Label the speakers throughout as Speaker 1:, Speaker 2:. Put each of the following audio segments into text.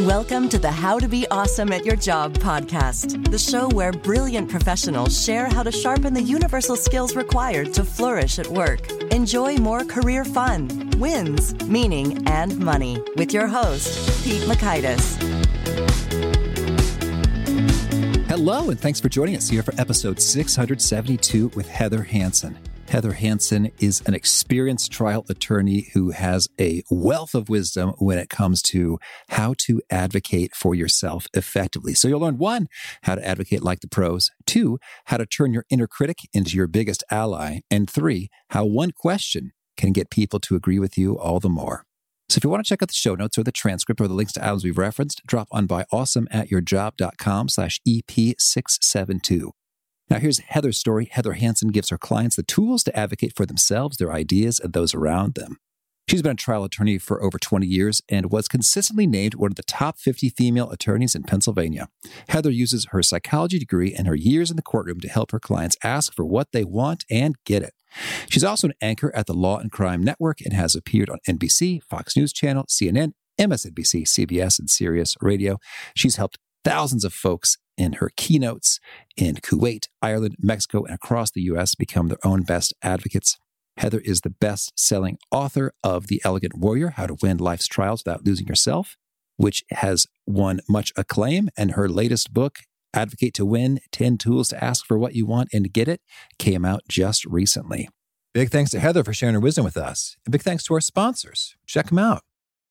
Speaker 1: Welcome to the How to Be Awesome at Your Job podcast, the show where brilliant professionals share how to sharpen the universal skills required to flourish at work. Enjoy more career fun, wins, meaning, and money with your host, Pete Mockaitis.
Speaker 2: Hello, and thanks for joining us here for episode 672 with Heather Hansen. Heather Hansen is an experienced trial attorney who has a wealth of wisdom when it comes to how to advocate for yourself effectively. So you'll learn one, how to advocate like the pros, two, how to turn your inner critic into your biggest ally, and three, how one question can get people to agree with you all the more. So if you want to check out the show notes or the transcript or the links to items we've referenced, drop on by awesomeatyourjob.com slash EP672. Now, here's Heather's story. Heather Hansen gives her clients the tools to advocate for themselves, their ideas, and those around them. She's been a trial attorney for over 20 years and was consistently named one of the top 50 female attorneys in Pennsylvania. Heather uses her psychology degree and her years in the courtroom to help her clients ask for what they want and get it. She's also an anchor at the Law and Crime Network and has appeared on NBC, Fox News Channel, CNN, MSNBC, CBS, and Sirius Radio. She's helped thousands of folks in her keynotes in Kuwait, Ireland, Mexico, and across the U.S. become their own best advocates. Heather is the best selling author of The Elegant Warrior How to Win Life's Trials Without Losing Yourself, which has won much acclaim. And her latest book, Advocate to Win 10 Tools to Ask for What You Want and Get It, came out just recently. Big thanks to Heather for sharing her wisdom with us. And big thanks to our sponsors. Check them out.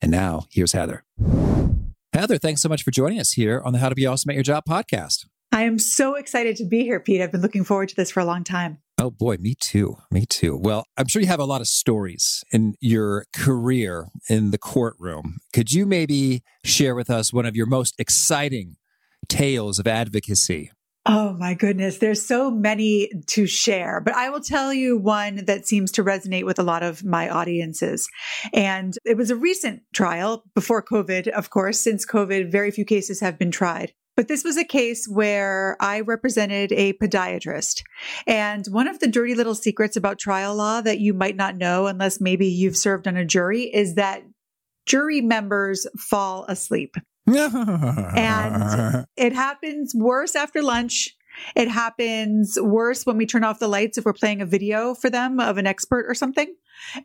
Speaker 2: And now, here's Heather. Heather, thanks so much for joining us here on the How to Be Awesome at Your Job podcast.
Speaker 3: I am so excited to be here, Pete. I've been looking forward to this for a long time.
Speaker 2: Oh boy, me too. Me too. Well, I'm sure you have a lot of stories in your career in the courtroom. Could you maybe share with us one of your most exciting tales of advocacy?
Speaker 3: Oh my goodness. There's so many to share, but I will tell you one that seems to resonate with a lot of my audiences. And it was a recent trial before COVID, of course. Since COVID, very few cases have been tried. But this was a case where I represented a podiatrist. And one of the dirty little secrets about trial law that you might not know unless maybe you've served on a jury is that jury members fall asleep and it happens worse after lunch. It happens worse when we turn off the lights if we're playing a video for them of an expert or something.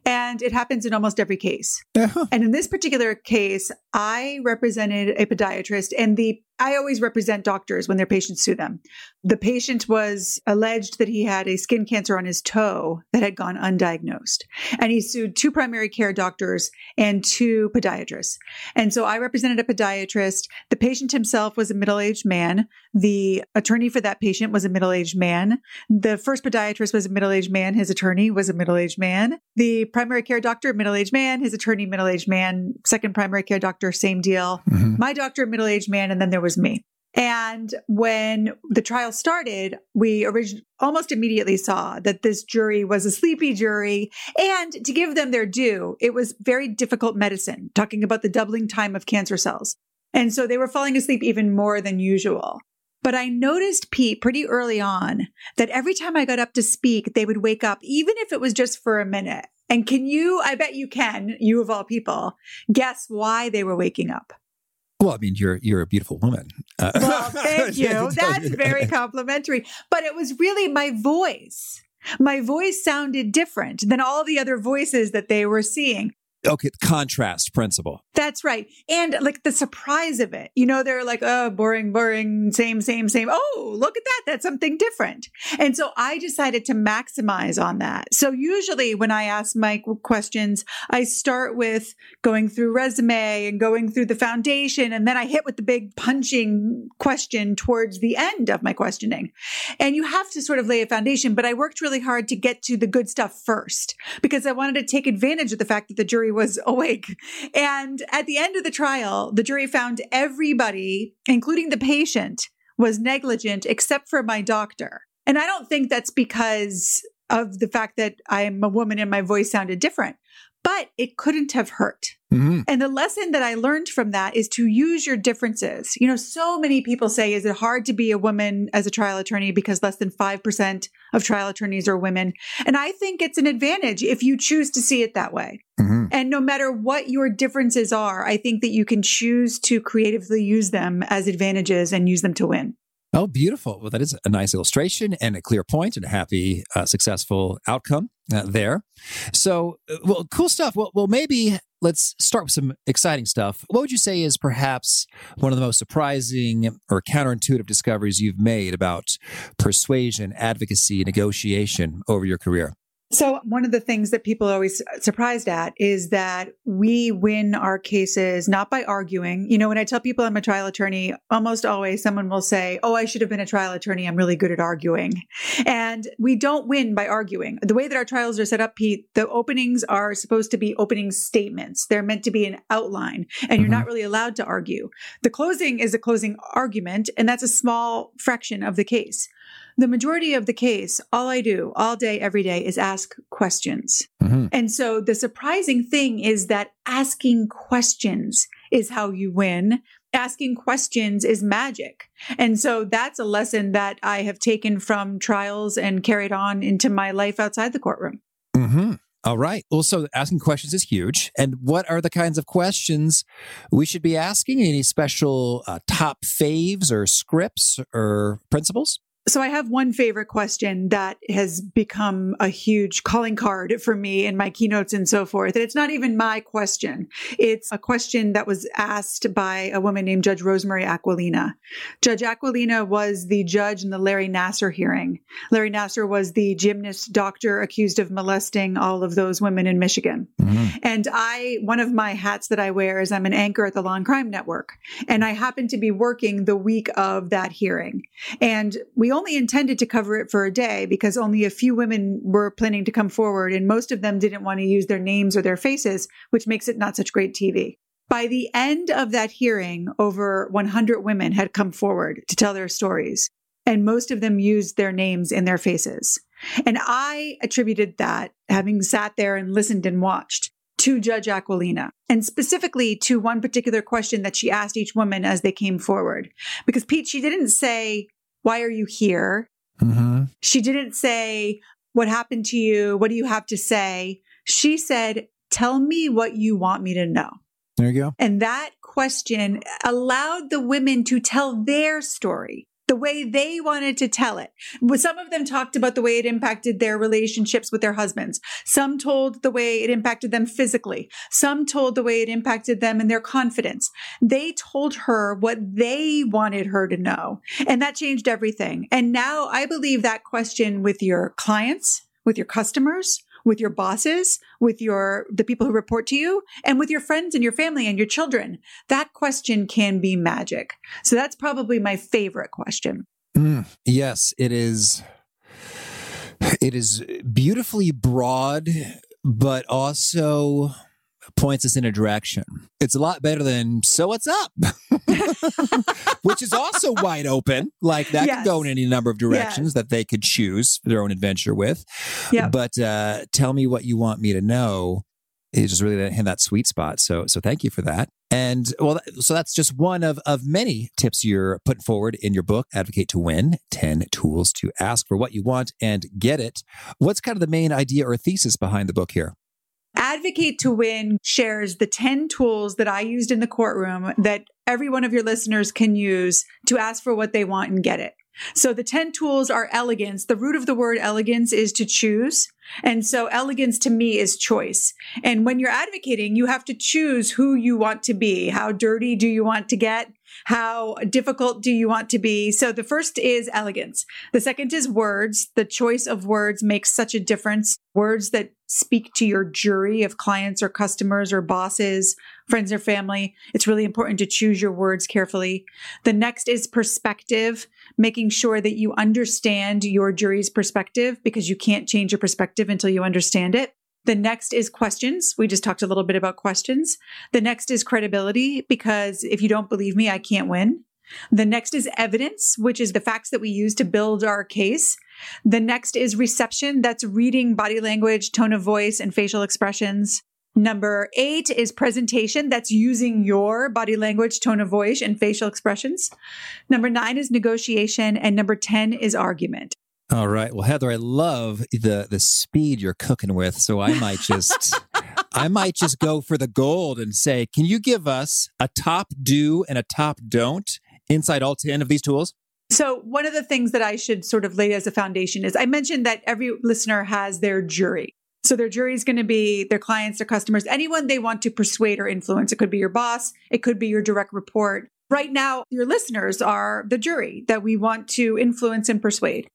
Speaker 3: And it happens in almost every case. Uh-huh. And in this particular case, I represented a podiatrist and the I always represent doctors when their patients sue them. The patient was alleged that he had a skin cancer on his toe that had gone undiagnosed. And he sued two primary care doctors and two podiatrists. And so I represented a podiatrist. The patient himself was a middle aged man. The attorney for that patient was a middle aged man. The first podiatrist was a middle aged man. His attorney was a middle aged man. The primary care doctor, middle aged man. His attorney, middle aged man. Second primary care doctor, same deal. Mm-hmm. My doctor, middle aged man. And then there was me. And when the trial started, we orig- almost immediately saw that this jury was a sleepy jury. And to give them their due, it was very difficult medicine, talking about the doubling time of cancer cells. And so they were falling asleep even more than usual. But I noticed, Pete, pretty early on that every time I got up to speak, they would wake up, even if it was just for a minute. And can you, I bet you can, you of all people, guess why they were waking up?
Speaker 2: Well, I mean, you're you're a beautiful woman.
Speaker 3: Uh, well, thank you. That's very complimentary. But it was really my voice. My voice sounded different than all the other voices that they were seeing.
Speaker 2: Okay, contrast principle.
Speaker 3: That's right. And like the surprise of it. You know, they're like, oh, boring, boring, same, same, same. Oh, look at that. That's something different. And so I decided to maximize on that. So usually when I ask my questions, I start with going through resume and going through the foundation. And then I hit with the big punching question towards the end of my questioning. And you have to sort of lay a foundation, but I worked really hard to get to the good stuff first because I wanted to take advantage of the fact that the jury was awake. And at the end of the trial, the jury found everybody, including the patient, was negligent except for my doctor. And I don't think that's because of the fact that I am a woman and my voice sounded different but it couldn't have hurt. Mm-hmm. And the lesson that I learned from that is to use your differences. You know, so many people say, is it hard to be a woman as a trial attorney because less than 5% of trial attorneys are women? And I think it's an advantage if you choose to see it that way. Mm-hmm. And no matter what your differences are, I think that you can choose to creatively use them as advantages and use them to win.
Speaker 2: Oh, beautiful. Well, that is a nice illustration and a clear point and a happy, uh, successful outcome uh, there. So, uh, well, cool stuff. Well, well, maybe let's start with some exciting stuff. What would you say is perhaps one of the most surprising or counterintuitive discoveries you've made about persuasion, advocacy, negotiation over your career?
Speaker 3: So, one of the things that people are always surprised at is that we win our cases not by arguing. You know, when I tell people I'm a trial attorney, almost always someone will say, Oh, I should have been a trial attorney. I'm really good at arguing. And we don't win by arguing. The way that our trials are set up, Pete, the openings are supposed to be opening statements. They're meant to be an outline, and you're mm-hmm. not really allowed to argue. The closing is a closing argument, and that's a small fraction of the case. The majority of the case, all I do all day, every day is ask questions. Mm-hmm. And so the surprising thing is that asking questions is how you win. Asking questions is magic. And so that's a lesson that I have taken from trials and carried on into my life outside the courtroom.
Speaker 2: Mm-hmm. All right. Well, so asking questions is huge. And what are the kinds of questions we should be asking? Any special uh, top faves or scripts or principles?
Speaker 3: So I have one favorite question that has become a huge calling card for me in my keynotes and so forth. And it's not even my question. It's a question that was asked by a woman named Judge Rosemary Aquilina. Judge Aquilina was the judge in the Larry Nassar hearing. Larry Nassar was the gymnast doctor accused of molesting all of those women in Michigan. Mm-hmm. And I, one of my hats that I wear is I'm an anchor at the Law and Crime Network. And I happened to be working the week of that hearing. And we only intended to cover it for a day because only a few women were planning to come forward, and most of them didn't want to use their names or their faces, which makes it not such great TV. By the end of that hearing, over 100 women had come forward to tell their stories, and most of them used their names in their faces. And I attributed that, having sat there and listened and watched, to Judge Aquilina, and specifically to one particular question that she asked each woman as they came forward. Because Pete, she didn't say, why are you here? Mm-hmm. She didn't say, What happened to you? What do you have to say? She said, Tell me what you want me to know.
Speaker 2: There you go.
Speaker 3: And that question allowed the women to tell their story the way they wanted to tell it. Some of them talked about the way it impacted their relationships with their husbands. Some told the way it impacted them physically. Some told the way it impacted them in their confidence. They told her what they wanted her to know. And that changed everything. And now I believe that question with your clients, with your customers, with your bosses, with your the people who report to you, and with your friends and your family and your children. That question can be magic. So that's probably my favorite question.
Speaker 2: Mm, yes, it is. It is beautifully broad, but also points us in a direction. It's a lot better than "So what's up," which is also wide open. Like that yes. could go in any number of directions yes. that they could choose their own adventure with. Yep. But uh, tell me what you want me to know is just really in that sweet spot. So so thank you for that. And well, so that's just one of, of many tips you're putting forward in your book, Advocate to Win 10 Tools to Ask for What You Want and Get It. What's kind of the main idea or thesis behind the book here?
Speaker 3: Advocate to Win shares the 10 tools that I used in the courtroom that every one of your listeners can use to ask for what they want and get it. So the 10 tools are elegance. The root of the word elegance is to choose. And so elegance to me is choice. And when you're advocating, you have to choose who you want to be. How dirty do you want to get? How difficult do you want to be? So the first is elegance. The second is words. The choice of words makes such a difference. Words that speak to your jury of clients or customers or bosses, friends or family. It's really important to choose your words carefully. The next is perspective, making sure that you understand your jury's perspective because you can't change your perspective until you understand it. The next is questions. We just talked a little bit about questions. The next is credibility because if you don't believe me, I can't win. The next is evidence, which is the facts that we use to build our case. The next is reception. That's reading body language, tone of voice, and facial expressions. Number eight is presentation. That's using your body language, tone of voice, and facial expressions. Number nine is negotiation. And number 10 is argument.
Speaker 2: All right. Well, Heather, I love the the speed you're cooking with. So I might just I might just go for the gold and say, can you give us a top do and a top don't inside all 10 of these tools?
Speaker 3: So, one of the things that I should sort of lay as a foundation is I mentioned that every listener has their jury. So, their jury is going to be their clients, their customers, anyone they want to persuade or influence. It could be your boss, it could be your direct report. Right now, your listeners are the jury that we want to influence and persuade.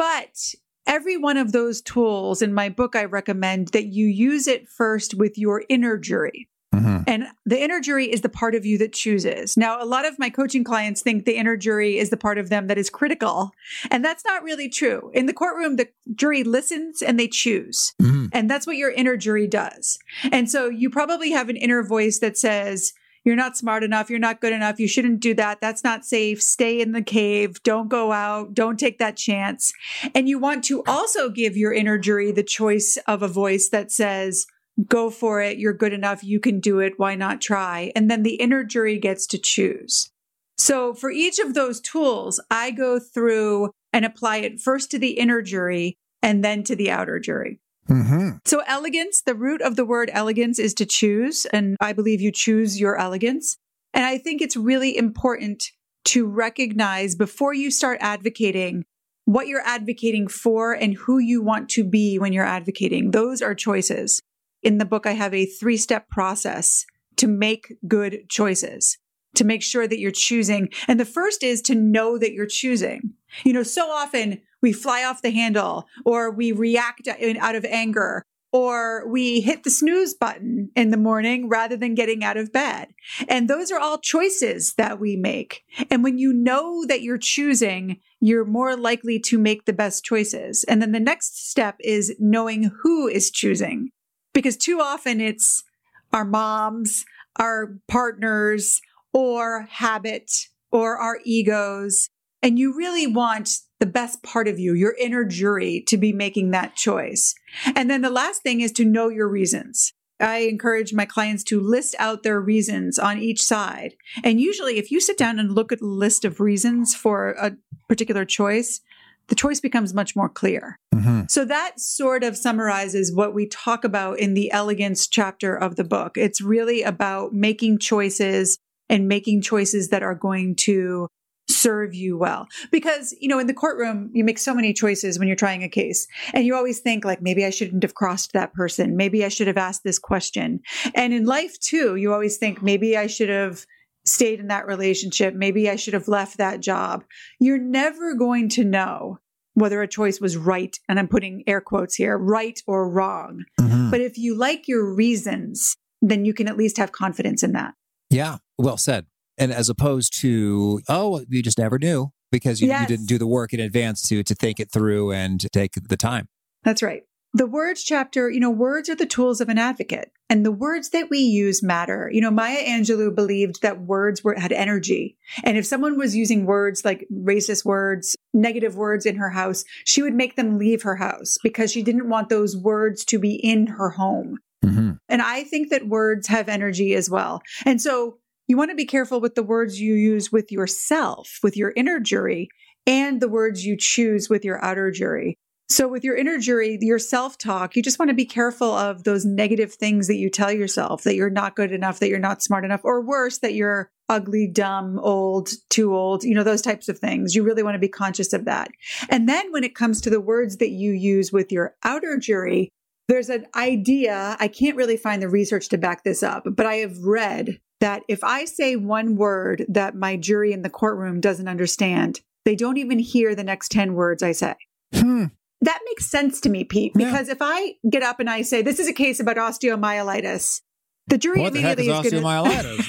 Speaker 3: But every one of those tools in my book, I recommend that you use it first with your inner jury. Mm-hmm. And the inner jury is the part of you that chooses. Now, a lot of my coaching clients think the inner jury is the part of them that is critical. And that's not really true. In the courtroom, the jury listens and they choose. Mm-hmm. And that's what your inner jury does. And so you probably have an inner voice that says, you're not smart enough. You're not good enough. You shouldn't do that. That's not safe. Stay in the cave. Don't go out. Don't take that chance. And you want to also give your inner jury the choice of a voice that says, go for it. You're good enough. You can do it. Why not try? And then the inner jury gets to choose. So for each of those tools, I go through and apply it first to the inner jury and then to the outer jury. Mm-hmm. So, elegance, the root of the word elegance is to choose. And I believe you choose your elegance. And I think it's really important to recognize before you start advocating what you're advocating for and who you want to be when you're advocating. Those are choices. In the book, I have a three step process to make good choices, to make sure that you're choosing. And the first is to know that you're choosing. You know, so often we fly off the handle or we react out of anger or we hit the snooze button in the morning rather than getting out of bed. And those are all choices that we make. And when you know that you're choosing, you're more likely to make the best choices. And then the next step is knowing who is choosing because too often it's our moms, our partners, or habit, or our egos. And you really want the best part of you, your inner jury, to be making that choice. And then the last thing is to know your reasons. I encourage my clients to list out their reasons on each side. And usually, if you sit down and look at a list of reasons for a particular choice, the choice becomes much more clear. Mm-hmm. So that sort of summarizes what we talk about in the elegance chapter of the book. It's really about making choices and making choices that are going to serve you well. Because, you know, in the courtroom, you make so many choices when you're trying a case. And you always think, like, maybe I shouldn't have crossed that person. Maybe I should have asked this question. And in life, too, you always think, maybe I should have stayed in that relationship. Maybe I should have left that job. You're never going to know whether a choice was right. And I'm putting air quotes here, right or wrong. Mm-hmm. But if you like your reasons, then you can at least have confidence in that.
Speaker 2: Yeah. Well said. And as opposed to, oh, you just never knew because you, yes. you didn't do the work in advance to to think it through and take the time.
Speaker 3: That's right. The words chapter, you know, words are the tools of an advocate and the words that we use matter. You know, Maya Angelou believed that words were, had energy. And if someone was using words like racist words, negative words in her house, she would make them leave her house because she didn't want those words to be in her home. Mm-hmm. And I think that words have energy as well. And so you want to be careful with the words you use with yourself, with your inner jury, and the words you choose with your outer jury. So, with your inner jury, your self talk, you just want to be careful of those negative things that you tell yourself that you're not good enough, that you're not smart enough, or worse, that you're ugly, dumb, old, too old, you know, those types of things. You really want to be conscious of that. And then when it comes to the words that you use with your outer jury, there's an idea. I can't really find the research to back this up, but I have read that if I say one word that my jury in the courtroom doesn't understand, they don't even hear the next 10 words I say. Hmm. That makes sense to me, Pete, because yeah. if I get up and I say, this is a case about osteomyelitis, the jury
Speaker 2: what
Speaker 3: immediately
Speaker 2: the is, is
Speaker 3: osteomyelitis?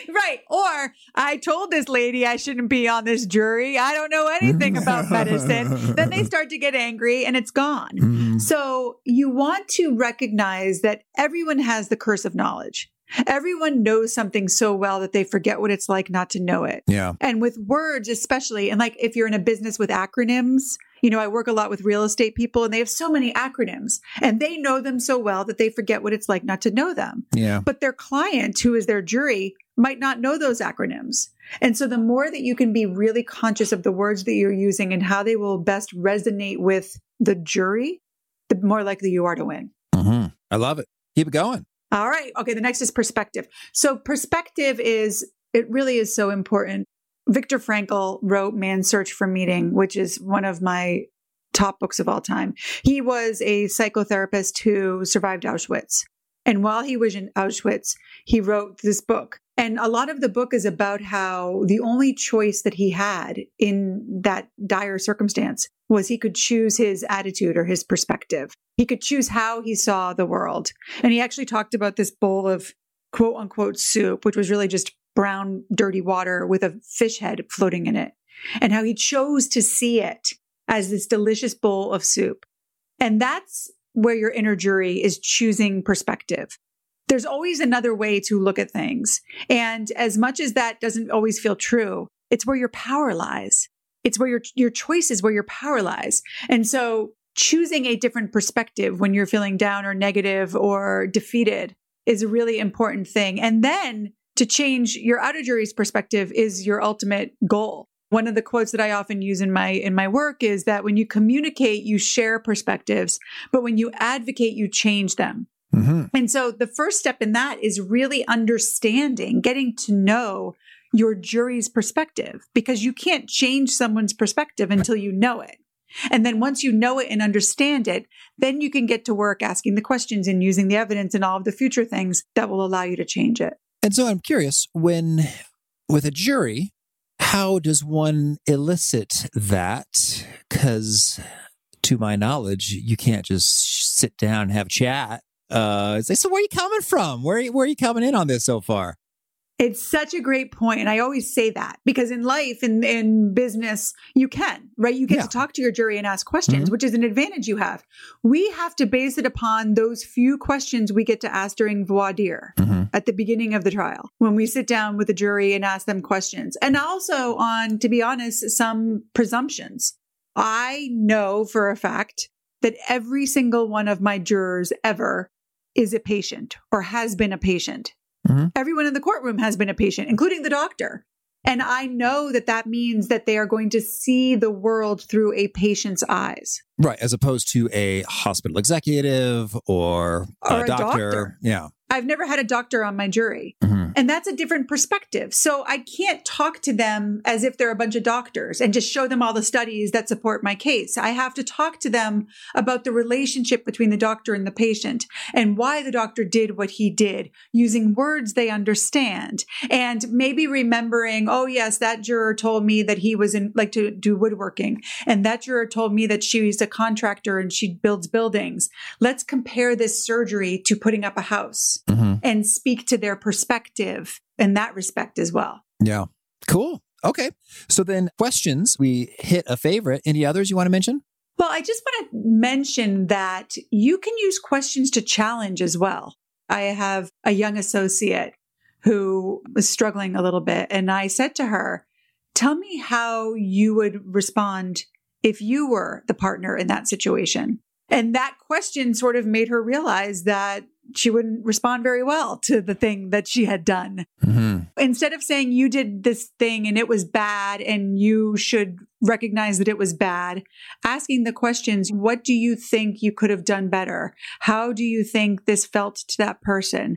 Speaker 3: right. Or I told this lady I shouldn't be on this jury. I don't know anything about medicine. then they start to get angry and it's gone. Mm-hmm. So you want to recognize that everyone has the curse of knowledge. Everyone knows something so well that they forget what it's like not to know it.
Speaker 2: Yeah.
Speaker 3: And with words, especially, and like if you're in a business with acronyms, you know, I work a lot with real estate people and they have so many acronyms and they know them so well that they forget what it's like not to know them.
Speaker 2: Yeah.
Speaker 3: But their client, who is their jury, might not know those acronyms. And so the more that you can be really conscious of the words that you're using and how they will best resonate with the jury, the more likely you are to win.
Speaker 2: Mm-hmm. I love it. Keep it going.
Speaker 3: All right. Okay. The next is perspective. So perspective is, it really is so important. Viktor Frankl wrote Man's Search for Meaning, which is one of my top books of all time. He was a psychotherapist who survived Auschwitz. And while he was in Auschwitz, he wrote this book. And a lot of the book is about how the only choice that he had in that dire circumstance was he could choose his attitude or his perspective. He could choose how he saw the world. And he actually talked about this bowl of quote unquote soup, which was really just brown, dirty water with a fish head floating in it, and how he chose to see it as this delicious bowl of soup. And that's where your inner jury is choosing perspective. There's always another way to look at things. And as much as that doesn't always feel true, it's where your power lies. It's where your, your choice is where your power lies. And so choosing a different perspective when you're feeling down or negative or defeated is a really important thing. And then to change your outer jury's perspective is your ultimate goal. One of the quotes that I often use in my in my work is that when you communicate, you share perspectives, but when you advocate, you change them. Mm-hmm. And so the first step in that is really understanding, getting to know your jury's perspective because you can't change someone's perspective until you know it. And then once you know it and understand it, then you can get to work asking the questions and using the evidence and all of the future things that will allow you to change it.
Speaker 2: And so I'm curious when with a jury, how does one elicit that? Because to my knowledge, you can't just sit down and have chat. Uh, say, so where are you coming from? Where, where are you coming in on this so far?
Speaker 3: It's such a great point. And I always say that because in life, in, in business, you can, right? You get yeah. to talk to your jury and ask questions, mm-hmm. which is an advantage you have. We have to base it upon those few questions we get to ask during voir dire mm-hmm. at the beginning of the trial when we sit down with the jury and ask them questions. And also on, to be honest, some presumptions. I know for a fact that every single one of my jurors ever is a patient or has been a patient Mm-hmm. Everyone in the courtroom has been a patient, including the doctor. And I know that that means that they are going to see the world through a patient's eyes.
Speaker 2: Right. As opposed to a hospital executive or,
Speaker 3: or
Speaker 2: a,
Speaker 3: a
Speaker 2: doctor.
Speaker 3: doctor.
Speaker 2: Yeah.
Speaker 3: I've never had a doctor on my jury. Mm-hmm. And that's a different perspective. So I can't talk to them as if they're a bunch of doctors and just show them all the studies that support my case. I have to talk to them about the relationship between the doctor and the patient and why the doctor did what he did using words they understand and maybe remembering, oh, yes, that juror told me that he was in like to do woodworking. And that juror told me that she's a contractor and she builds buildings. Let's compare this surgery to putting up a house mm-hmm. and speak to their perspective in that respect as well.
Speaker 2: Yeah. Cool. Okay. So then questions, we hit a favorite. Any others you want to mention?
Speaker 3: Well, I just want to mention that you can use questions to challenge as well. I have a young associate who was struggling a little bit. And I said to her, Tell me how you would respond if you were the partner in that situation. And that question sort of made her realize that she wouldn't respond very well to the thing that she had done. Mm-hmm. Instead of saying you did this thing and it was bad and you should recognize that it was bad, asking the questions, what do you think you could have done better? How do you think this felt to that person?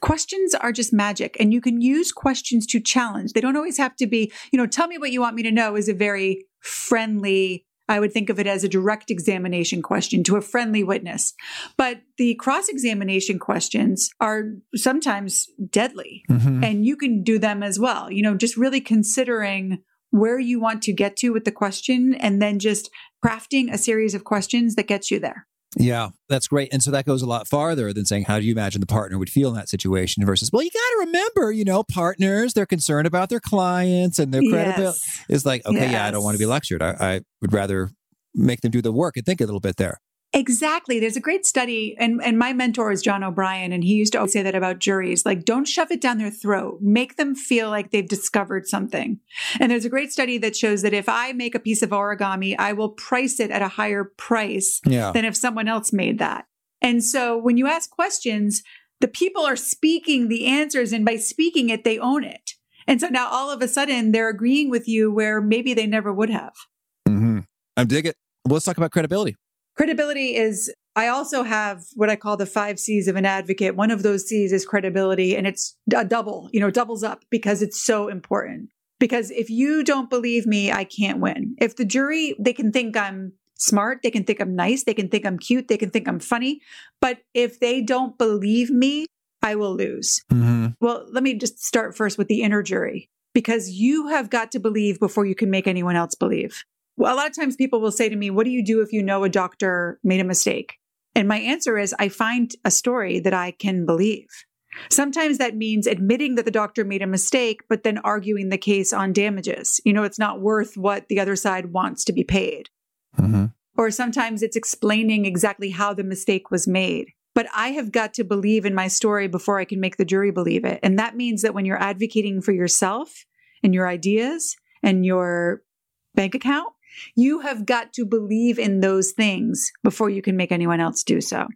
Speaker 3: questions are just magic and you can use questions to challenge. They don't always have to be, you know, tell me what you want me to know is a very friendly I would think of it as a direct examination question to a friendly witness. But the cross examination questions are sometimes deadly, mm-hmm. and you can do them as well. You know, just really considering where you want to get to with the question and then just crafting a series of questions that gets you there.
Speaker 2: Yeah, that's great. And so that goes a lot farther than saying, how do you imagine the partner would feel in that situation versus, well, you got to remember, you know, partners, they're concerned about their clients and their credibility. Yes. It's like, okay, yes. yeah, I don't want to be lectured. I, I would rather make them do the work and think a little bit there.
Speaker 3: Exactly. There's a great study, and, and my mentor is John O'Brien, and he used to say that about juries like, don't shove it down their throat, make them feel like they've discovered something. And there's a great study that shows that if I make a piece of origami, I will price it at a higher price yeah. than if someone else made that. And so when you ask questions, the people are speaking the answers, and by speaking it, they own it. And so now all of a sudden they're agreeing with you where maybe they never would have.
Speaker 2: Mm-hmm. I dig it. Well, let's talk about credibility.
Speaker 3: Credibility is, I also have what I call the five C's of an advocate. One of those C's is credibility, and it's a double, you know, doubles up because it's so important. Because if you don't believe me, I can't win. If the jury, they can think I'm smart, they can think I'm nice, they can think I'm cute, they can think I'm funny. But if they don't believe me, I will lose. Mm-hmm. Well, let me just start first with the inner jury because you have got to believe before you can make anyone else believe. Well, a lot of times people will say to me, What do you do if you know a doctor made a mistake? And my answer is, I find a story that I can believe. Sometimes that means admitting that the doctor made a mistake, but then arguing the case on damages. You know, it's not worth what the other side wants to be paid. Mm-hmm. Or sometimes it's explaining exactly how the mistake was made. But I have got to believe in my story before I can make the jury believe it. And that means that when you're advocating for yourself and your ideas and your bank account, you have got to believe in those things before you can make anyone else do so.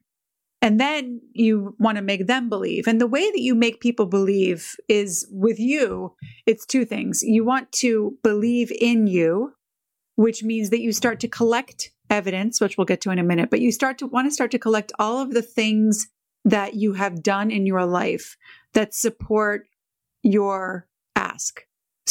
Speaker 3: And then you want to make them believe. And the way that you make people believe is with you, it's two things. You want to believe in you, which means that you start to collect evidence, which we'll get to in a minute, but you start to want to start to collect all of the things that you have done in your life that support your ask.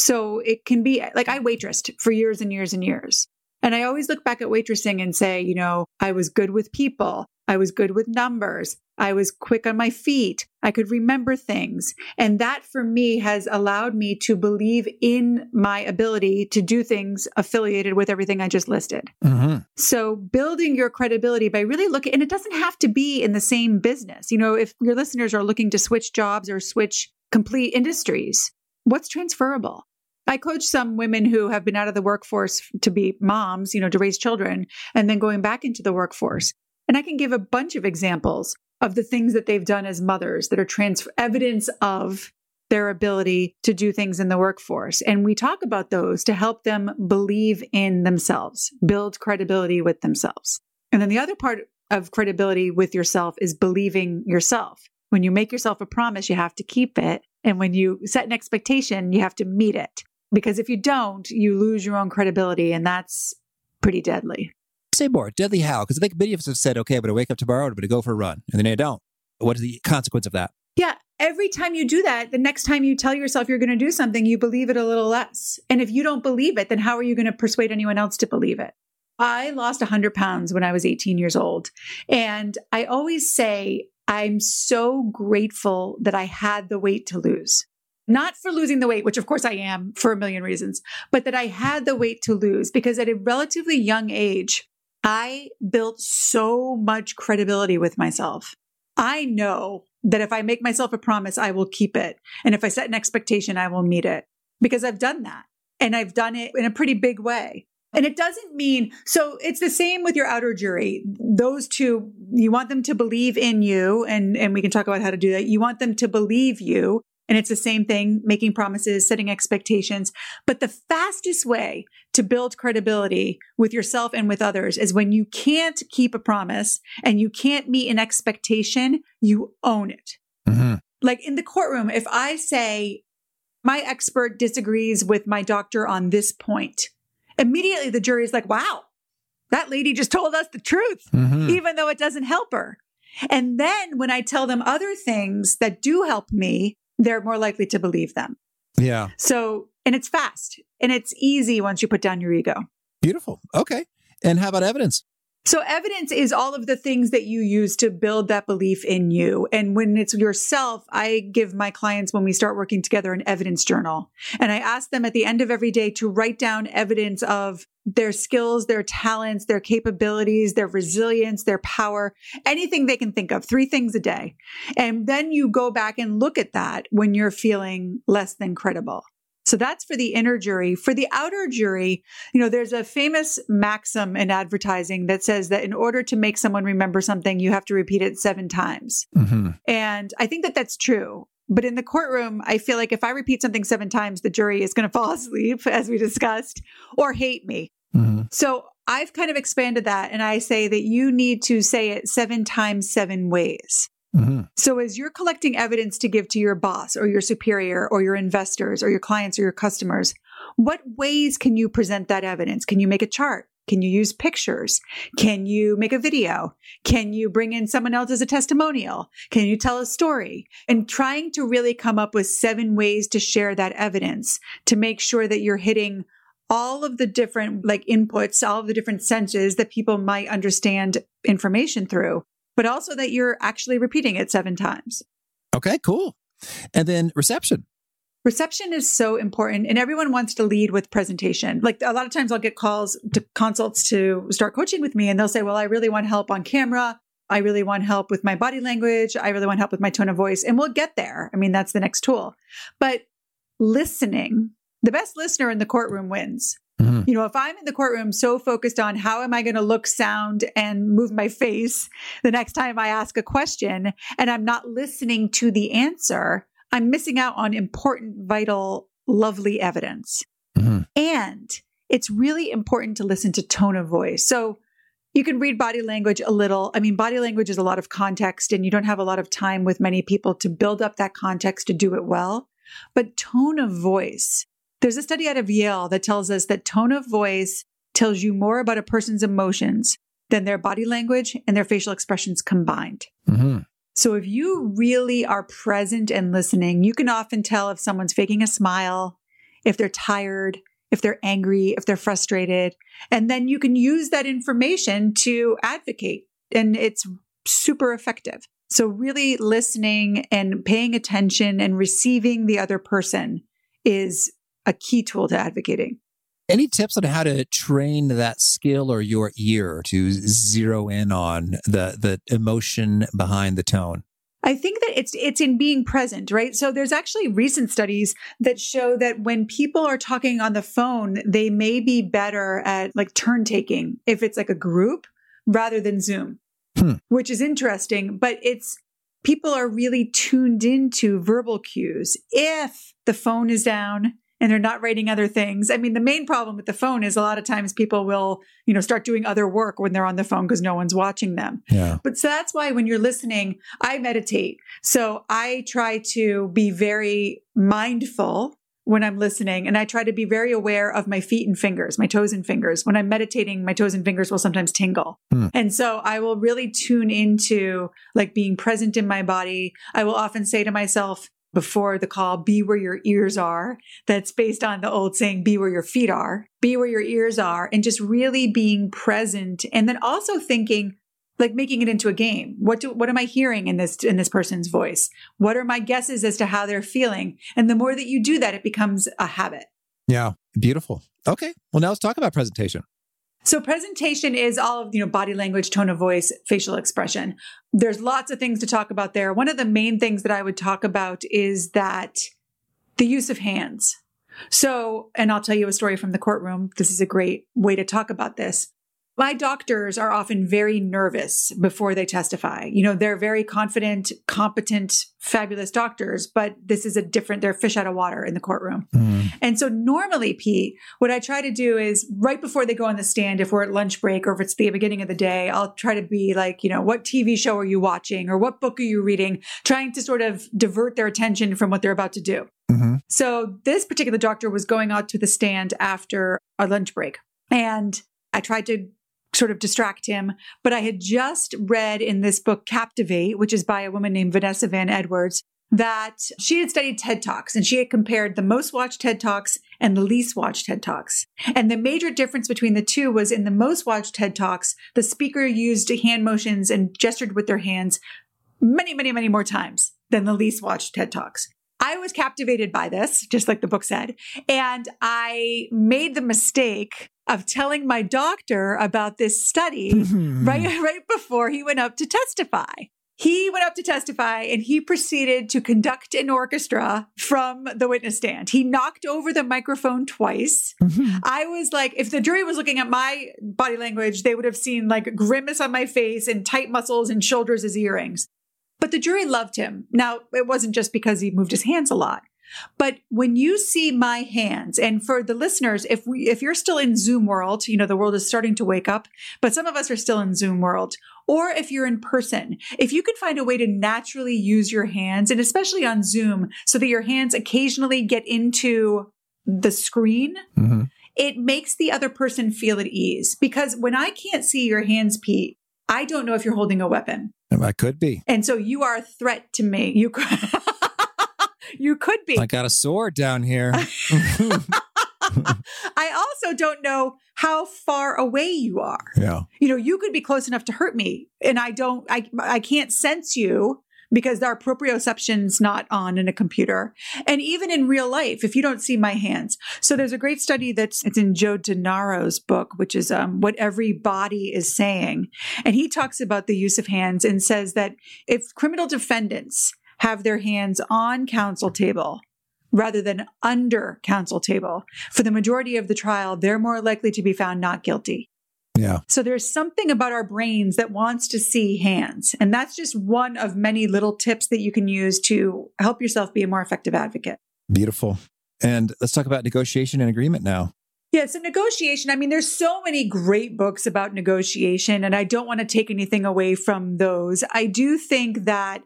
Speaker 3: So it can be like I waitressed for years and years and years. And I always look back at waitressing and say, you know, I was good with people. I was good with numbers. I was quick on my feet. I could remember things. And that for me has allowed me to believe in my ability to do things affiliated with everything I just listed. Mm-hmm. So building your credibility by really looking, and it doesn't have to be in the same business. You know, if your listeners are looking to switch jobs or switch complete industries, what's transferable? I coach some women who have been out of the workforce to be moms, you know, to raise children, and then going back into the workforce. And I can give a bunch of examples of the things that they've done as mothers that are trans- evidence of their ability to do things in the workforce. And we talk about those to help them believe in themselves, build credibility with themselves. And then the other part of credibility with yourself is believing yourself. When you make yourself a promise, you have to keep it. And when you set an expectation, you have to meet it. Because if you don't, you lose your own credibility, and that's pretty deadly.
Speaker 2: Say more. Deadly how? Because I think many of us have said, okay, I'm going to wake up tomorrow, I'm going to go for a run. And then I don't. What is the consequence of that?
Speaker 3: Yeah. Every time you do that, the next time you tell yourself you're going to do something, you believe it a little less. And if you don't believe it, then how are you going to persuade anyone else to believe it? I lost 100 pounds when I was 18 years old. And I always say, I'm so grateful that I had the weight to lose. Not for losing the weight, which of course I am for a million reasons, but that I had the weight to lose because at a relatively young age, I built so much credibility with myself. I know that if I make myself a promise, I will keep it. And if I set an expectation, I will meet it because I've done that. And I've done it in a pretty big way. And it doesn't mean, so it's the same with your outer jury. Those two, you want them to believe in you. And, and we can talk about how to do that. You want them to believe you. And it's the same thing, making promises, setting expectations. But the fastest way to build credibility with yourself and with others is when you can't keep a promise and you can't meet an expectation, you own it. Mm-hmm. Like in the courtroom, if I say, my expert disagrees with my doctor on this point, immediately the jury is like, wow, that lady just told us the truth, mm-hmm. even though it doesn't help her. And then when I tell them other things that do help me, they're more likely to believe them.
Speaker 2: Yeah.
Speaker 3: So, and it's fast and it's easy once you put down your ego.
Speaker 2: Beautiful. Okay. And how about evidence?
Speaker 3: So evidence is all of the things that you use to build that belief in you. And when it's yourself, I give my clients when we start working together an evidence journal. And I ask them at the end of every day to write down evidence of their skills, their talents, their capabilities, their resilience, their power, anything they can think of, three things a day. And then you go back and look at that when you're feeling less than credible. So that's for the inner jury. For the outer jury, you know, there's a famous maxim in advertising that says that in order to make someone remember something, you have to repeat it seven times. Mm-hmm. And I think that that's true. But in the courtroom, I feel like if I repeat something seven times, the jury is going to fall asleep, as we discussed, or hate me. Mm-hmm. So I've kind of expanded that and I say that you need to say it seven times, seven ways. Mm-hmm. So, as you're collecting evidence to give to your boss or your superior or your investors or your clients or your customers, what ways can you present that evidence? Can you make a chart? Can you use pictures? Can you make a video? Can you bring in someone else as a testimonial? Can you tell a story? And trying to really come up with seven ways to share that evidence to make sure that you're hitting all of the different like inputs, all of the different senses that people might understand information through but also that you're actually repeating it seven times.
Speaker 2: Okay, cool. And then reception.
Speaker 3: Reception is so important, and everyone wants to lead with presentation. Like a lot of times, I'll get calls to consults to start coaching with me, and they'll say, Well, I really want help on camera. I really want help with my body language. I really want help with my tone of voice. And we'll get there. I mean, that's the next tool. But listening, the best listener in the courtroom wins. Mm-hmm. You know, if I'm in the courtroom so focused on how am I going to look, sound, and move my face the next time I ask a question, and I'm not listening to the answer, I'm missing out on important, vital, lovely evidence. Mm-hmm. And it's really important to listen to tone of voice. So you can read body language a little. I mean, body language is a lot of context, and you don't have a lot of time with many people to build up that context to do it well. But tone of voice there's a study out of Yale that tells us that tone of voice tells you more about a person's emotions than their body language and their facial expressions combined. Mm-hmm. So if you really are present and listening, you can often tell if someone's faking a smile, if they're tired, if they're angry, if they're frustrated. And then you can use that information to advocate. And it's super effective. So really listening and paying attention and receiving the other person is a key tool to advocating.
Speaker 2: Any tips on how to train that skill or your ear to zero in on the the emotion behind the tone?
Speaker 3: I think that it's it's in being present, right? So there's actually recent studies that show that when people are talking on the phone, they may be better at like turn taking if it's like a group rather than Zoom. Hmm. Which is interesting, but it's people are really tuned into verbal cues. If the phone is down, and they're not writing other things. I mean, the main problem with the phone is a lot of times people will, you know, start doing other work when they're on the phone because no one's watching them.
Speaker 2: Yeah.
Speaker 3: But so that's why when you're listening, I meditate. So I try to be very mindful when I'm listening. And I try to be very aware of my feet and fingers, my toes and fingers. When I'm meditating, my toes and fingers will sometimes tingle. Hmm. And so I will really tune into like being present in my body. I will often say to myself, before the call, be where your ears are. That's based on the old saying, be where your feet are, be where your ears are, and just really being present. And then also thinking, like making it into a game. What do, what am I hearing in this, in this person's voice? What are my guesses as to how they're feeling? And the more that you do that, it becomes a habit.
Speaker 2: Yeah. Beautiful. Okay. Well, now let's talk about presentation.
Speaker 3: So presentation is all of, you know, body language, tone of voice, facial expression. There's lots of things to talk about there. One of the main things that I would talk about is that the use of hands. So, and I'll tell you a story from the courtroom. This is a great way to talk about this. My doctors are often very nervous before they testify. You know, they're very confident, competent, fabulous doctors, but this is a different, they're fish out of water in the courtroom. Mm. And so normally, Pete, what I try to do is right before they go on the stand, if we're at lunch break or if it's the beginning of the day, I'll try to be like, you know, what TV show are you watching or what book are you reading? Trying to sort of divert their attention from what they're about to do. Mm-hmm. So this particular doctor was going out to the stand after a lunch break. And I tried to sort of distract him. But I had just read in this book, Captivate, which is by a woman named Vanessa Van Edwards, that she had studied TED Talks and she had compared the most watched TED Talks and the least watched TED Talks. And the major difference between the two was in the most watched TED Talks, the speaker used hand motions and gestured with their hands many, many, many more times than the least watched TED Talks. I was captivated by this, just like the book said. And I made the mistake of telling my doctor about this study right, right before he went up to testify. He went up to testify and he proceeded to conduct an orchestra from the witness stand. He knocked over the microphone twice. Mm-hmm. I was like, if the jury was looking at my body language, they would have seen like a grimace on my face and tight muscles and shoulders as earrings. But the jury loved him. Now, it wasn't just because he moved his hands a lot. But when you see my hands, and for the listeners, if we if you're still in Zoom world, you know, the world is starting to wake up, but some of us are still in Zoom world, or if you're in person, if you can find a way to naturally use your hands, and especially on Zoom, so that your hands occasionally get into the screen. Mm-hmm. It makes the other person feel at ease because when I can't see your hands, Pete, I don't know if you're holding a weapon.
Speaker 2: I could be.
Speaker 3: And so you are a threat to me. You could you could be.
Speaker 2: I got a sword down here.
Speaker 3: I also don't know how far away you are.
Speaker 2: Yeah.
Speaker 3: You know, you could be close enough to hurt me and I don't I I can't sense you because our proprioception's not on in a computer. And even in real life, if you don't see my hands. So there's a great study that's it's in Joe Navarro's book, which is um, what every body is saying. And he talks about the use of hands and says that if criminal defendants have their hands on counsel table rather than under counsel table. For the majority of the trial, they're more likely to be found not guilty.
Speaker 2: Yeah.
Speaker 3: So there's something about our brains that wants to see hands. And that's just one of many little tips that you can use to help yourself be a more effective advocate.
Speaker 2: Beautiful. And let's talk about negotiation and agreement now.
Speaker 3: Yeah, so negotiation. I mean, there's so many great books about negotiation, and I don't want to take anything away from those. I do think that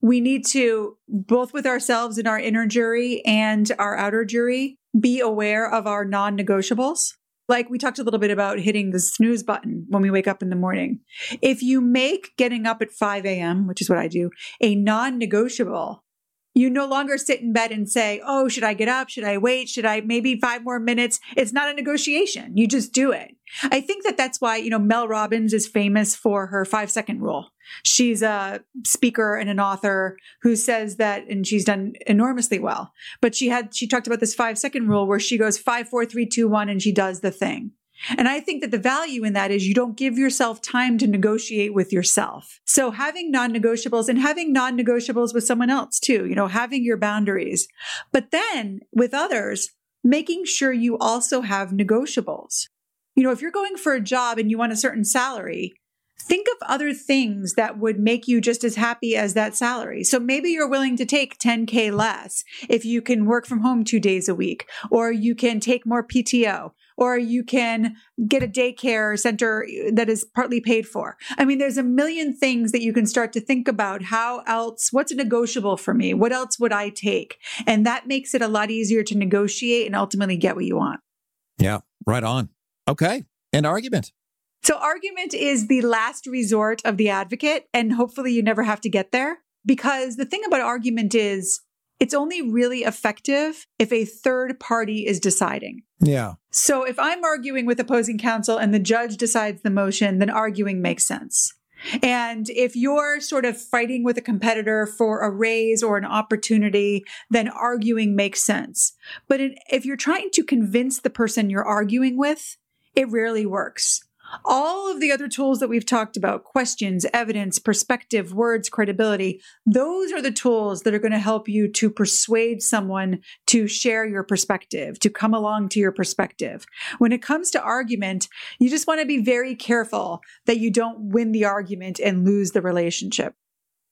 Speaker 3: we need to, both with ourselves and our inner jury and our outer jury, be aware of our non negotiables. Like we talked a little bit about hitting the snooze button when we wake up in the morning. If you make getting up at 5 a.m., which is what I do, a non negotiable, you no longer sit in bed and say, Oh, should I get up? Should I wait? Should I maybe five more minutes? It's not a negotiation. You just do it. I think that that's why, you know, Mel Robbins is famous for her five second rule. She's a speaker and an author who says that, and she's done enormously well. But she had, she talked about this five second rule where she goes five, four, three, two, one, and she does the thing. And I think that the value in that is you don't give yourself time to negotiate with yourself. So having non-negotiables and having non-negotiables with someone else too, you know, having your boundaries. But then with others, making sure you also have negotiables. You know, if you're going for a job and you want a certain salary, think of other things that would make you just as happy as that salary. So maybe you're willing to take 10K less if you can work from home two days a week, or you can take more PTO, or you can get a daycare center that is partly paid for. I mean, there's a million things that you can start to think about. How else, what's negotiable for me? What else would I take? And that makes it a lot easier to negotiate and ultimately get what you want.
Speaker 2: Yeah, right on. Okay. And argument.
Speaker 3: So, argument is the last resort of the advocate, and hopefully you never have to get there. Because the thing about argument is it's only really effective if a third party is deciding.
Speaker 2: Yeah.
Speaker 3: So, if I'm arguing with opposing counsel and the judge decides the motion, then arguing makes sense. And if you're sort of fighting with a competitor for a raise or an opportunity, then arguing makes sense. But if you're trying to convince the person you're arguing with, it rarely works. All of the other tools that we've talked about questions, evidence, perspective, words, credibility those are the tools that are going to help you to persuade someone to share your perspective, to come along to your perspective. When it comes to argument, you just want to be very careful that you don't win the argument and lose the relationship.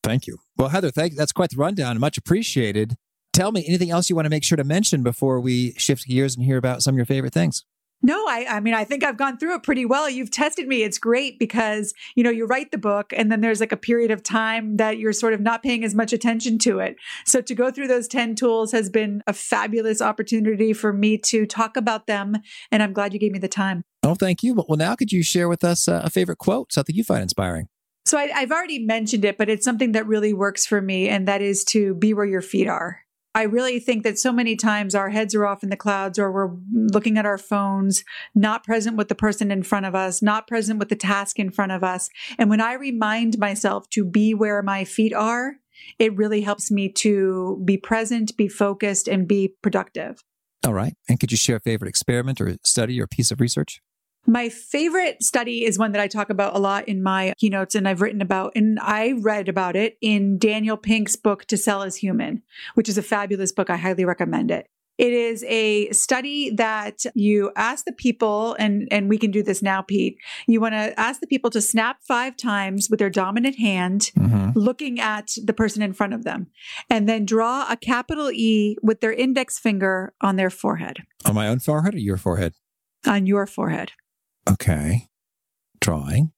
Speaker 2: Thank you. Well, Heather, thank that's quite the rundown. Much appreciated. Tell me anything else you want to make sure to mention before we shift gears and hear about some of your favorite things.
Speaker 3: No, I, I mean, I think I've gone through it pretty well. You've tested me. It's great because, you know, you write the book and then there's like a period of time that you're sort of not paying as much attention to it. So to go through those 10 tools has been a fabulous opportunity for me to talk about them. And I'm glad you gave me the time.
Speaker 2: Oh, thank you. Well, now could you share with us uh, a favorite quote, something you find inspiring?
Speaker 3: So I, I've already mentioned it, but it's something that really works for me. And that is to be where your feet are. I really think that so many times our heads are off in the clouds or we're looking at our phones, not present with the person in front of us, not present with the task in front of us. And when I remind myself to be where my feet are, it really helps me to be present, be focused, and be productive.
Speaker 2: All right. And could you share a favorite experiment or study or piece of research?
Speaker 3: My favorite study is one that I talk about a lot in my keynotes and I've written about, and I read about it in Daniel Pink's book, To Sell Is Human, which is a fabulous book. I highly recommend it. It is a study that you ask the people, and, and we can do this now, Pete. You want to ask the people to snap five times with their dominant hand, mm-hmm. looking at the person in front of them, and then draw a capital E with their index finger on their forehead.
Speaker 2: On my own forehead or your forehead?
Speaker 3: On your forehead.
Speaker 2: Okay. Drawing.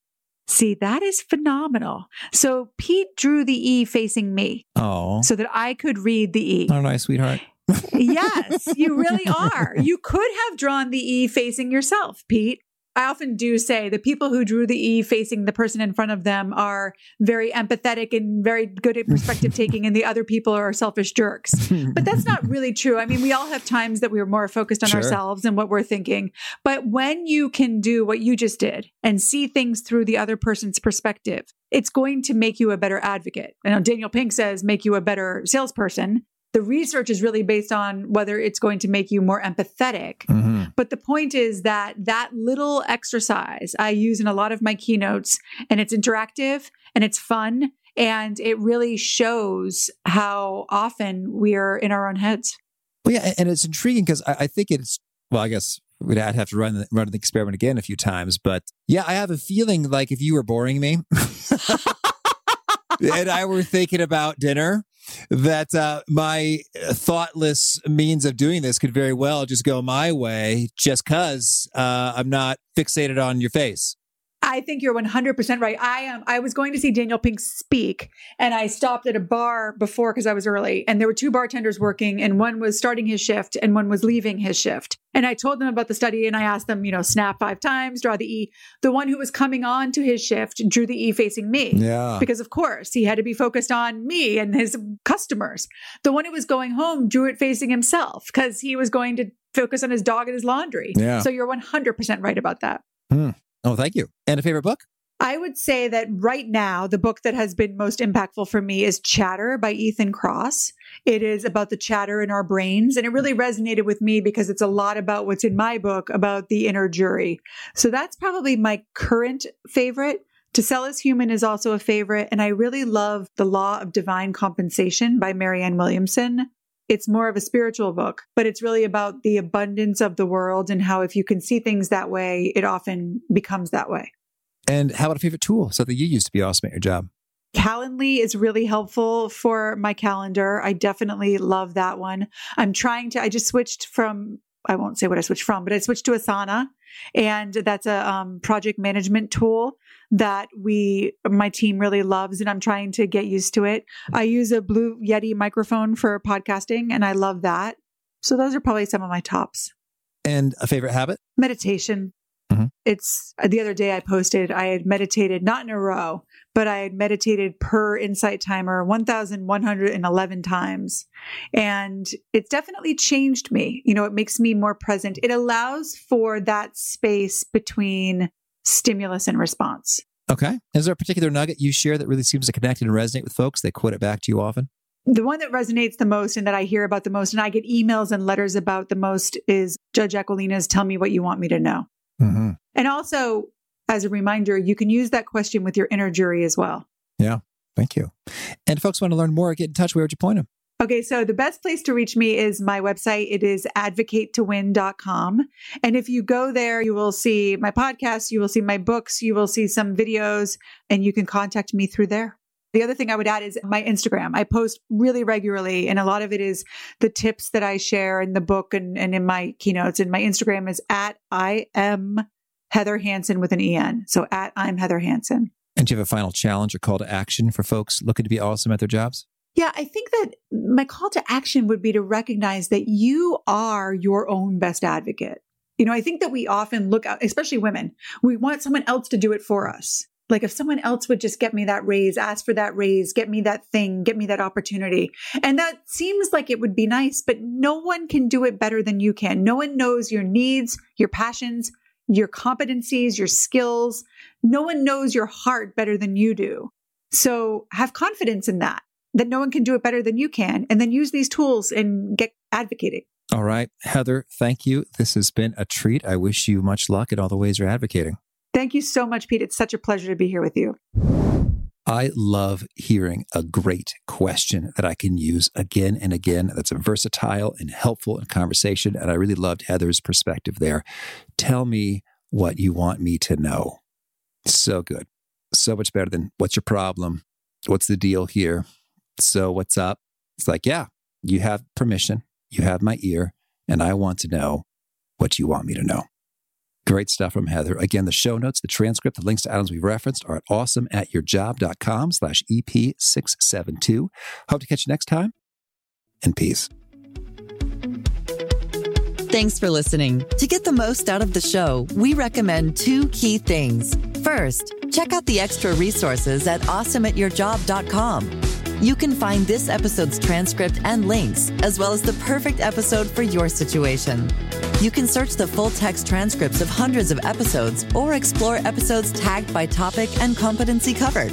Speaker 3: See, that is phenomenal. So Pete drew the E facing me.
Speaker 2: Oh.
Speaker 3: So that I could read the E.
Speaker 2: Oh, nice, sweetheart.
Speaker 3: yes, you really are. You could have drawn the E facing yourself, Pete. I often do say the people who drew the E facing the person in front of them are very empathetic and very good at perspective taking, and the other people are selfish jerks. But that's not really true. I mean, we all have times that we are more focused on sure. ourselves and what we're thinking. But when you can do what you just did and see things through the other person's perspective, it's going to make you a better advocate. I know Daniel Pink says make you a better salesperson the research is really based on whether it's going to make you more empathetic. Mm-hmm. But the point is that that little exercise I use in a lot of my keynotes, and it's interactive and it's fun, and it really shows how often we are in our own heads.
Speaker 2: Well, yeah, and it's intriguing because I, I, think it's well, I guess we'd have to run the, run the experiment again a few times, but yeah, I have a feeling like if you were boring me. and I were thinking about dinner, that uh, my thoughtless means of doing this could very well just go my way just because uh, I'm not fixated on your face.
Speaker 3: I think you're 100% right. I am. I was going to see Daniel Pink speak, and I stopped at a bar before because I was early, and there were two bartenders working, and one was starting his shift, and one was leaving his shift. And I told them about the study, and I asked them, you know, snap five times, draw the E. The one who was coming on to his shift drew the E facing me,
Speaker 2: yeah,
Speaker 3: because of course he had to be focused on me and his customers. The one who was going home drew it facing himself because he was going to focus on his dog and his laundry.
Speaker 2: Yeah.
Speaker 3: So you're 100% right about that.
Speaker 2: Hmm. Oh, thank you. And a favorite book?
Speaker 3: I would say that right now, the book that has been most impactful for me is Chatter by Ethan Kross. It is about the chatter in our brains. And it really resonated with me because it's a lot about what's in my book about the inner jury. So that's probably my current favorite. To Sell Is Human is also a favorite. And I really love The Law of Divine Compensation by Marianne Williamson. It's more of a spiritual book, but it's really about the abundance of the world and how if you can see things that way, it often becomes that way.
Speaker 2: And how about a favorite tool? Something you used to be awesome at your job?
Speaker 3: Calendly is really helpful for my calendar. I definitely love that one. I'm trying to, I just switched from, I won't say what I switched from, but I switched to Asana and that's a um, project management tool that we my team really loves and I'm trying to get used to it. I use a Blue Yeti microphone for podcasting and I love that. So those are probably some of my tops.
Speaker 2: And a favorite habit?
Speaker 3: Meditation. Mm-hmm. It's the other day I posted, I had meditated not in a row, but I had meditated per Insight Timer 1,111 times. And it's definitely changed me. You know, it makes me more present. It allows for that space between stimulus and response.
Speaker 2: Okay. Is there a particular nugget you share that really seems to connect and resonate with folks? They quote it back to you often?
Speaker 3: The one that resonates the most and that I hear about the most, and I get emails and letters about the most, is Judge Aquilina's Tell Me What You Want Me to Know. Mm-hmm. And also, as a reminder, you can use that question with your inner jury as well.
Speaker 2: Yeah. Thank you. And folks want to learn more, get in touch. Where would you point them?
Speaker 3: Okay, so the best place to reach me is my website. It is advocate2win.com. And if you go there, you will see my podcast, you will see my books, you will see some videos, and you can contact me through there. The other thing I would add is my Instagram. I post really regularly, and a lot of it is the tips that I share in the book and, and in my keynotes. And my Instagram is at I am Heather Hansen with an EN. So at I'm Heather Hansen.
Speaker 2: And do you have a final challenge or call to action for folks looking to be awesome at their jobs?
Speaker 3: Yeah, I think that my call to action would be to recognize that you are your own best advocate. You know, I think that we often look out, especially women, we want someone else to do it for us. Like if someone else would just get me that raise, ask for that raise, get me that thing, get me that opportunity. And that seems like it would be nice, but no one can do it better than you can. No one knows your needs, your passions, your competencies, your skills. No one knows your heart better than you do. So have confidence in that that no one can do it better than you can, and then use these tools and get advocating.
Speaker 2: All right. Heather, thank you. This has been a treat. I wish you much luck in all the ways you're advocating.
Speaker 3: Thank you so much, Pete. It's such a pleasure to be here with you.
Speaker 2: I love hearing a great question that I can use again and again. That's versatile and helpful in conversation. And I really loved Heather's perspective there. Tell me what you want me to know. So good. So much better than what's your problem? What's the deal here? So, what's up? It's like, yeah, you have permission, you have my ear, and I want to know what you want me to know. Great stuff from Heather. Again, the show notes, the transcript, the links to items we've referenced are at awesomeatyourjob.com slash EP672. Hope to catch you next time, and peace.
Speaker 1: Thanks for listening. To get the most out of the show, we recommend two key things. First, check out the extra resources at awesomeatyourjob.com. You can find this episode's transcript and links, as well as the perfect episode for your situation. You can search the full text transcripts of hundreds of episodes or explore episodes tagged by topic and competency covered.